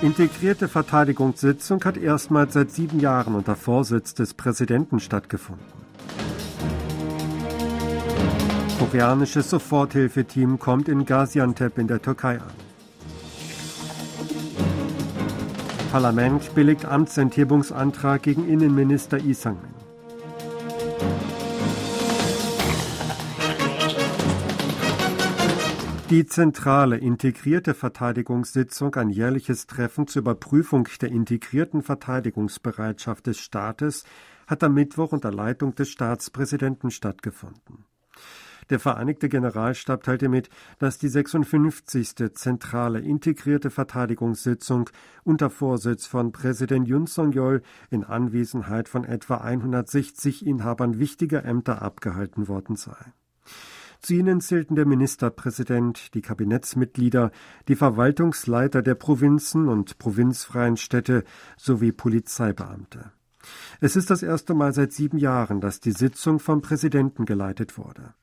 Integrierte Verteidigungssitzung hat erstmals seit sieben Jahren unter Vorsitz des Präsidenten stattgefunden. Koreanisches Soforthilfeteam kommt in Gaziantep in der Türkei an. Parlament billigt Amtsenthebungsantrag gegen Innenminister Isangmin. Die zentrale integrierte Verteidigungssitzung, ein jährliches Treffen zur Überprüfung der integrierten Verteidigungsbereitschaft des Staates, hat am Mittwoch unter Leitung des Staatspräsidenten stattgefunden. Der Vereinigte Generalstab teilte mit, dass die 56. zentrale integrierte Verteidigungssitzung unter Vorsitz von Präsident Yun Song-yeol in Anwesenheit von etwa 160 Inhabern wichtiger Ämter abgehalten worden sei. Zu ihnen zählten der Ministerpräsident, die Kabinettsmitglieder, die Verwaltungsleiter der Provinzen und provinzfreien Städte sowie Polizeibeamte. Es ist das erste Mal seit sieben Jahren, dass die Sitzung vom Präsidenten geleitet wurde.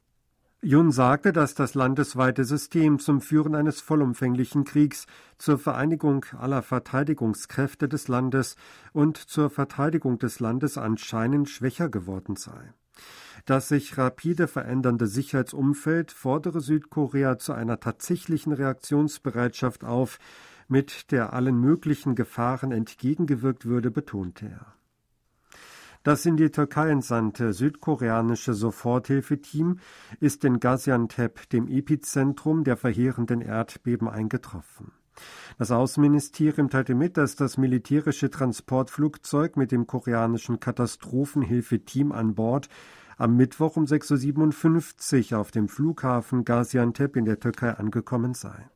Jun sagte, dass das landesweite System zum Führen eines vollumfänglichen Kriegs, zur Vereinigung aller Verteidigungskräfte des Landes und zur Verteidigung des Landes anscheinend schwächer geworden sei. Das sich rapide verändernde Sicherheitsumfeld fordere Südkorea zu einer tatsächlichen Reaktionsbereitschaft auf, mit der allen möglichen Gefahren entgegengewirkt würde, betonte er. Das in die Türkei entsandte südkoreanische Soforthilfeteam ist in Gaziantep, dem Epizentrum der verheerenden Erdbeben, eingetroffen. Das Außenministerium teilte mit, dass das militärische Transportflugzeug mit dem koreanischen Katastrophenhilfeteam an Bord am Mittwoch um 6.57 Uhr auf dem Flughafen Gaziantep in der Türkei angekommen sei.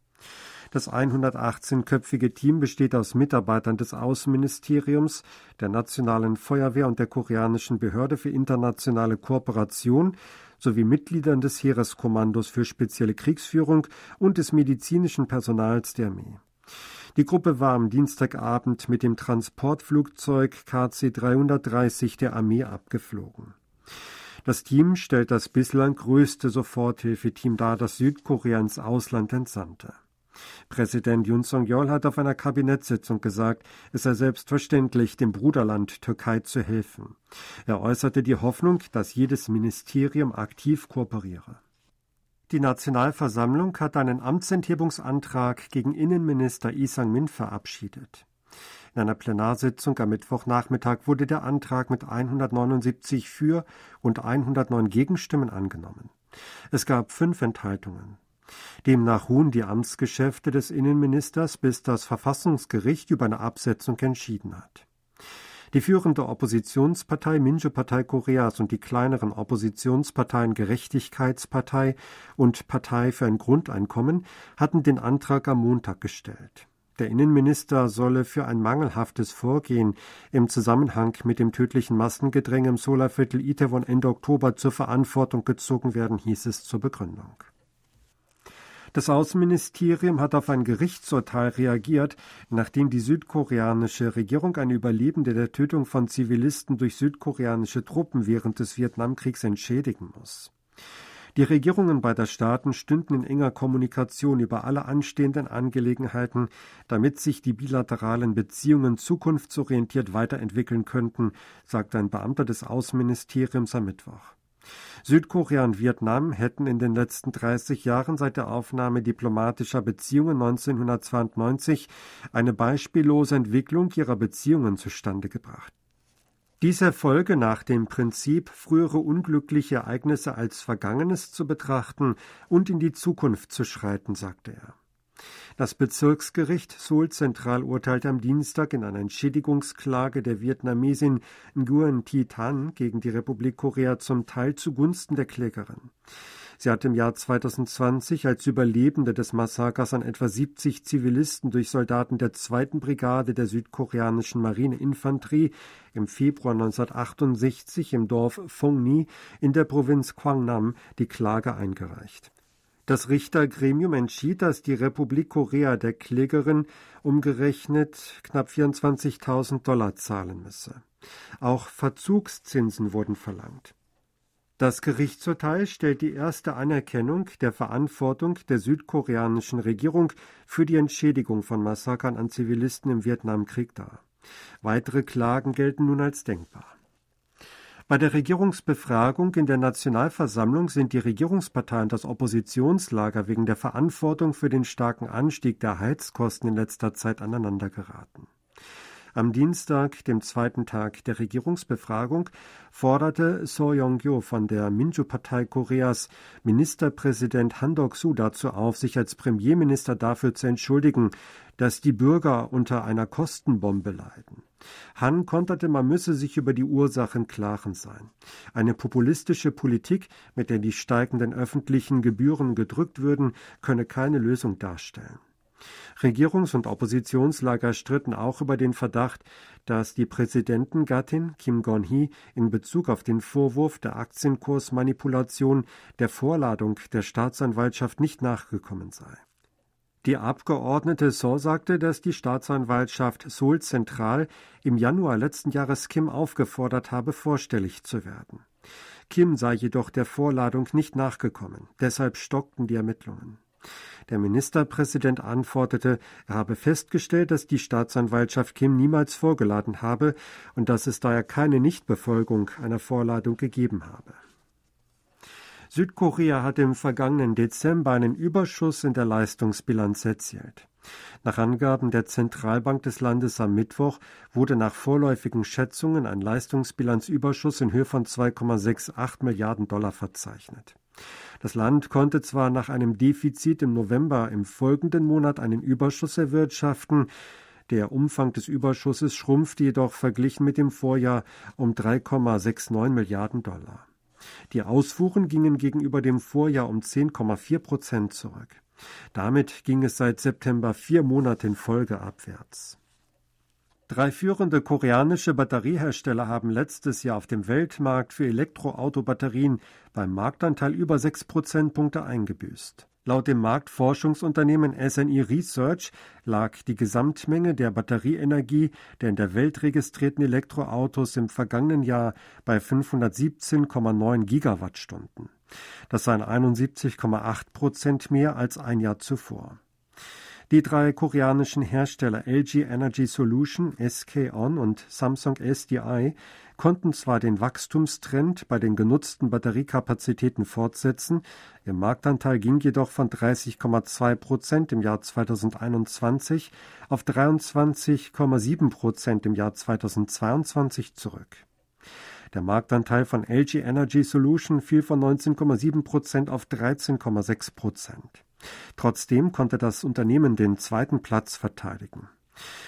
Das 118-köpfige Team besteht aus Mitarbeitern des Außenministeriums, der Nationalen Feuerwehr und der koreanischen Behörde für internationale Kooperation sowie Mitgliedern des Heereskommandos für spezielle Kriegsführung und des medizinischen Personals der Armee. Die Gruppe war am Dienstagabend mit dem Transportflugzeug KC 330 der Armee abgeflogen. Das Team stellt das bislang größte Soforthilfeteam dar, das Südkorea ins Ausland entsandte. Präsident Yun Song-yeol hat auf einer Kabinettssitzung gesagt, es sei selbstverständlich, dem Bruderland Türkei zu helfen. Er äußerte die Hoffnung, dass jedes Ministerium aktiv kooperiere. Die Nationalversammlung hat einen Amtsenthebungsantrag gegen Innenminister Lee Sang-min verabschiedet. In einer Plenarsitzung am Mittwochnachmittag wurde der Antrag mit 179 für und 109 Gegenstimmen angenommen. Es gab fünf Enthaltungen. Demnach ruhen die Amtsgeschäfte des Innenministers, bis das Verfassungsgericht über eine Absetzung entschieden hat. Die führende Oppositionspartei Minjo-Partei Koreas und die kleineren Oppositionsparteien Gerechtigkeitspartei und Partei für ein Grundeinkommen hatten den Antrag am Montag gestellt. Der Innenminister solle für ein mangelhaftes Vorgehen im Zusammenhang mit dem tödlichen Massengedränge im Solarviertel Itaewon Ende Oktober zur Verantwortung gezogen werden, hieß es zur Begründung. Das Außenministerium hat auf ein Gerichtsurteil reagiert, nachdem die südkoreanische Regierung eine Überlebende der Tötung von Zivilisten durch südkoreanische Truppen während des Vietnamkriegs entschädigen muss. Die Regierungen beider Staaten stünden in enger Kommunikation über alle anstehenden Angelegenheiten, damit sich die bilateralen Beziehungen zukunftsorientiert weiterentwickeln könnten, sagte ein Beamter des Außenministeriums am Mittwoch. Südkorea und Vietnam hätten in den letzten 30 Jahren seit der Aufnahme diplomatischer Beziehungen 1992 eine beispiellose Entwicklung ihrer Beziehungen zustande gebracht. Dies erfolge nach dem Prinzip, frühere unglückliche Ereignisse als Vergangenes zu betrachten und in die Zukunft zu schreiten, sagte er. Das Bezirksgericht Seoul Zentral urteilte am Dienstag in einer Entschädigungsklage der Vietnamesin Nguyen Thi Tan gegen die Republik Korea zum Teil zugunsten der Klägerin. Sie hat im Jahr 2020 als Überlebende des Massakers an etwa 70 Zivilisten durch Soldaten der zweiten Brigade der südkoreanischen Marineinfanterie im Februar 1968 im Dorf Phong in der Provinz Quang die Klage eingereicht. Das Richtergremium entschied, dass die Republik Korea der Klägerin umgerechnet knapp 24.000 Dollar zahlen müsse. Auch Verzugszinsen wurden verlangt. Das Gerichtsurteil stellt die erste Anerkennung der Verantwortung der südkoreanischen Regierung für die Entschädigung von Massakern an Zivilisten im Vietnamkrieg dar. Weitere Klagen gelten nun als denkbar. Bei der Regierungsbefragung in der Nationalversammlung sind die Regierungsparteien und das Oppositionslager wegen der Verantwortung für den starken Anstieg der Heizkosten in letzter Zeit aneinandergeraten. Am Dienstag, dem zweiten Tag der Regierungsbefragung, forderte So Yong-gyo von der Minju-Partei Koreas Ministerpräsident Han Dok-soo dazu auf, sich als Premierminister dafür zu entschuldigen, dass die Bürger unter einer Kostenbombe leiden. Han konterte, man müsse sich über die Ursachen klaren sein. Eine populistische Politik, mit der die steigenden öffentlichen Gebühren gedrückt würden, könne keine Lösung darstellen. Regierungs- und Oppositionslager stritten auch über den Verdacht, dass die Präsidentengattin Kim Gon-hee in Bezug auf den Vorwurf der Aktienkursmanipulation der Vorladung der Staatsanwaltschaft nicht nachgekommen sei. Die Abgeordnete So sagte, dass die Staatsanwaltschaft Seoul Zentral im Januar letzten Jahres Kim aufgefordert habe, vorstellig zu werden. Kim sei jedoch der Vorladung nicht nachgekommen, deshalb stockten die Ermittlungen. Der Ministerpräsident antwortete, er habe festgestellt, dass die Staatsanwaltschaft Kim niemals vorgeladen habe und dass es daher keine Nichtbefolgung einer Vorladung gegeben habe. Südkorea hat im vergangenen Dezember einen Überschuss in der Leistungsbilanz erzielt. Nach Angaben der Zentralbank des Landes am Mittwoch wurde nach vorläufigen Schätzungen ein Leistungsbilanzüberschuss in Höhe von 2,68 Milliarden Dollar verzeichnet. Das Land konnte zwar nach einem Defizit im November im folgenden Monat einen Überschuss erwirtschaften, der Umfang des Überschusses schrumpfte jedoch verglichen mit dem Vorjahr um 3,69 Milliarden Dollar. Die Ausfuhren gingen gegenüber dem Vorjahr um 10,4 Prozent zurück. Damit ging es seit September vier Monate in Folge abwärts. Drei führende koreanische Batteriehersteller haben letztes Jahr auf dem Weltmarkt für Elektroautobatterien beim Marktanteil über sechs Prozentpunkte eingebüßt. Laut dem Marktforschungsunternehmen SNI Research lag die Gesamtmenge der Batterieenergie der in der Welt registrierten Elektroautos im vergangenen Jahr bei 517,9 Gigawattstunden. Das seien 71,8 Prozent mehr als ein Jahr zuvor. Die drei koreanischen Hersteller LG Energy Solution, SK On und Samsung SDI konnten zwar den Wachstumstrend bei den genutzten Batteriekapazitäten fortsetzen, ihr Marktanteil ging jedoch von 30,2 Prozent im Jahr 2021 auf 23,7 Prozent im Jahr 2022 zurück. Der Marktanteil von LG Energy Solution fiel von 19,7 Prozent auf 13,6 Prozent. Trotzdem konnte das Unternehmen den zweiten Platz verteidigen.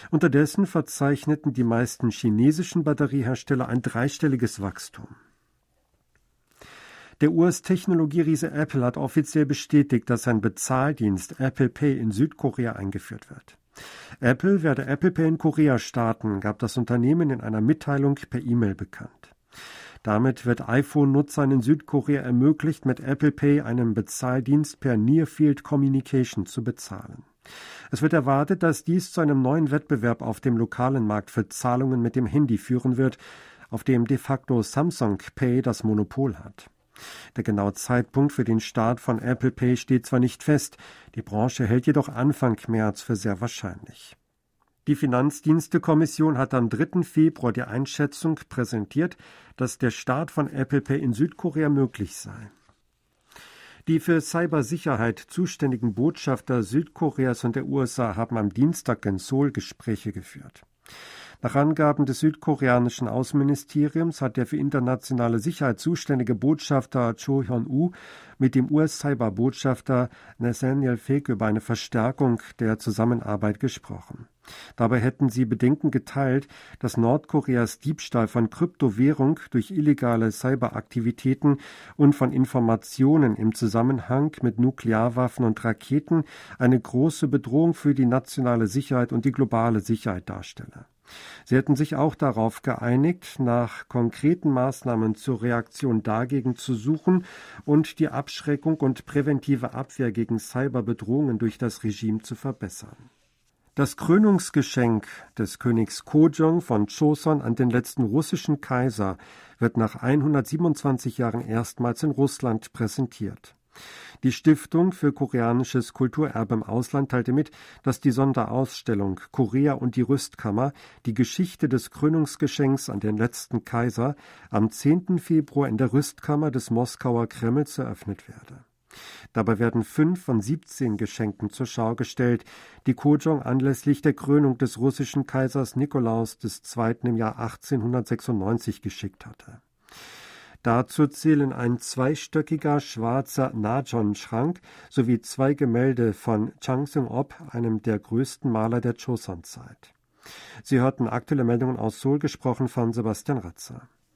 Unterdessen verzeichneten die meisten chinesischen Batteriehersteller ein dreistelliges Wachstum. Der US-Technologieriese Apple hat offiziell bestätigt, dass sein Bezahldienst Apple Pay in Südkorea eingeführt wird. Apple werde Apple Pay in Korea starten, gab das Unternehmen in einer Mitteilung per E-Mail bekannt. Damit wird iPhone-Nutzern in Südkorea ermöglicht, mit Apple Pay einen Bezahldienst per Near Field Communication zu bezahlen. Es wird erwartet, dass dies zu einem neuen Wettbewerb auf dem lokalen Markt für Zahlungen mit dem Handy führen wird, auf dem de facto Samsung Pay das Monopol hat. Der genaue Zeitpunkt für den Start von Apple Pay steht zwar nicht fest, die Branche hält jedoch Anfang März für sehr wahrscheinlich. Die Finanzdienstekommission hat am 3. Februar die Einschätzung präsentiert, dass der Start von Apple Pay in Südkorea möglich sei. Die für Cybersicherheit zuständigen Botschafter Südkoreas und der USA haben am Dienstag in Seoul Gespräche geführt. Nach Angaben des südkoreanischen Außenministeriums hat der für internationale Sicherheit zuständige Botschafter Cho Hyun-woo mit dem US-Cyberbotschafter Nathaniel Fake über eine Verstärkung der Zusammenarbeit gesprochen. Dabei hätten sie Bedenken geteilt, dass Nordkoreas Diebstahl von Kryptowährung durch illegale Cyberaktivitäten und von Informationen im Zusammenhang mit Nuklearwaffen und Raketen eine große Bedrohung für die nationale Sicherheit und die globale Sicherheit darstelle. Sie hätten sich auch darauf geeinigt, nach konkreten Maßnahmen zur Reaktion dagegen zu suchen und die Abschreckung und präventive Abwehr gegen Cyberbedrohungen durch das Regime zu verbessern. Das Krönungsgeschenk des Königs Kojong von Choson an den letzten russischen Kaiser wird nach 127 Jahren erstmals in Russland präsentiert. Die Stiftung für koreanisches Kulturerbe im Ausland teilte mit, dass die Sonderausstellung Korea und die Rüstkammer die Geschichte des Krönungsgeschenks an den letzten Kaiser am 10. Februar in der Rüstkammer des Moskauer Kremls eröffnet werde. Dabei werden fünf von 17 Geschenken zur Schau gestellt, die Kojong anlässlich der Krönung des russischen Kaisers Nikolaus II. im Jahr 1896 geschickt hatte. Dazu zählen ein zweistöckiger schwarzer Najon-Schrank sowie zwei Gemälde von Chang Seung-op, einem der größten Maler der Joseon-Zeit. Sie hörten aktuelle Meldungen aus Seoul, gesprochen von Sebastian Ratzer.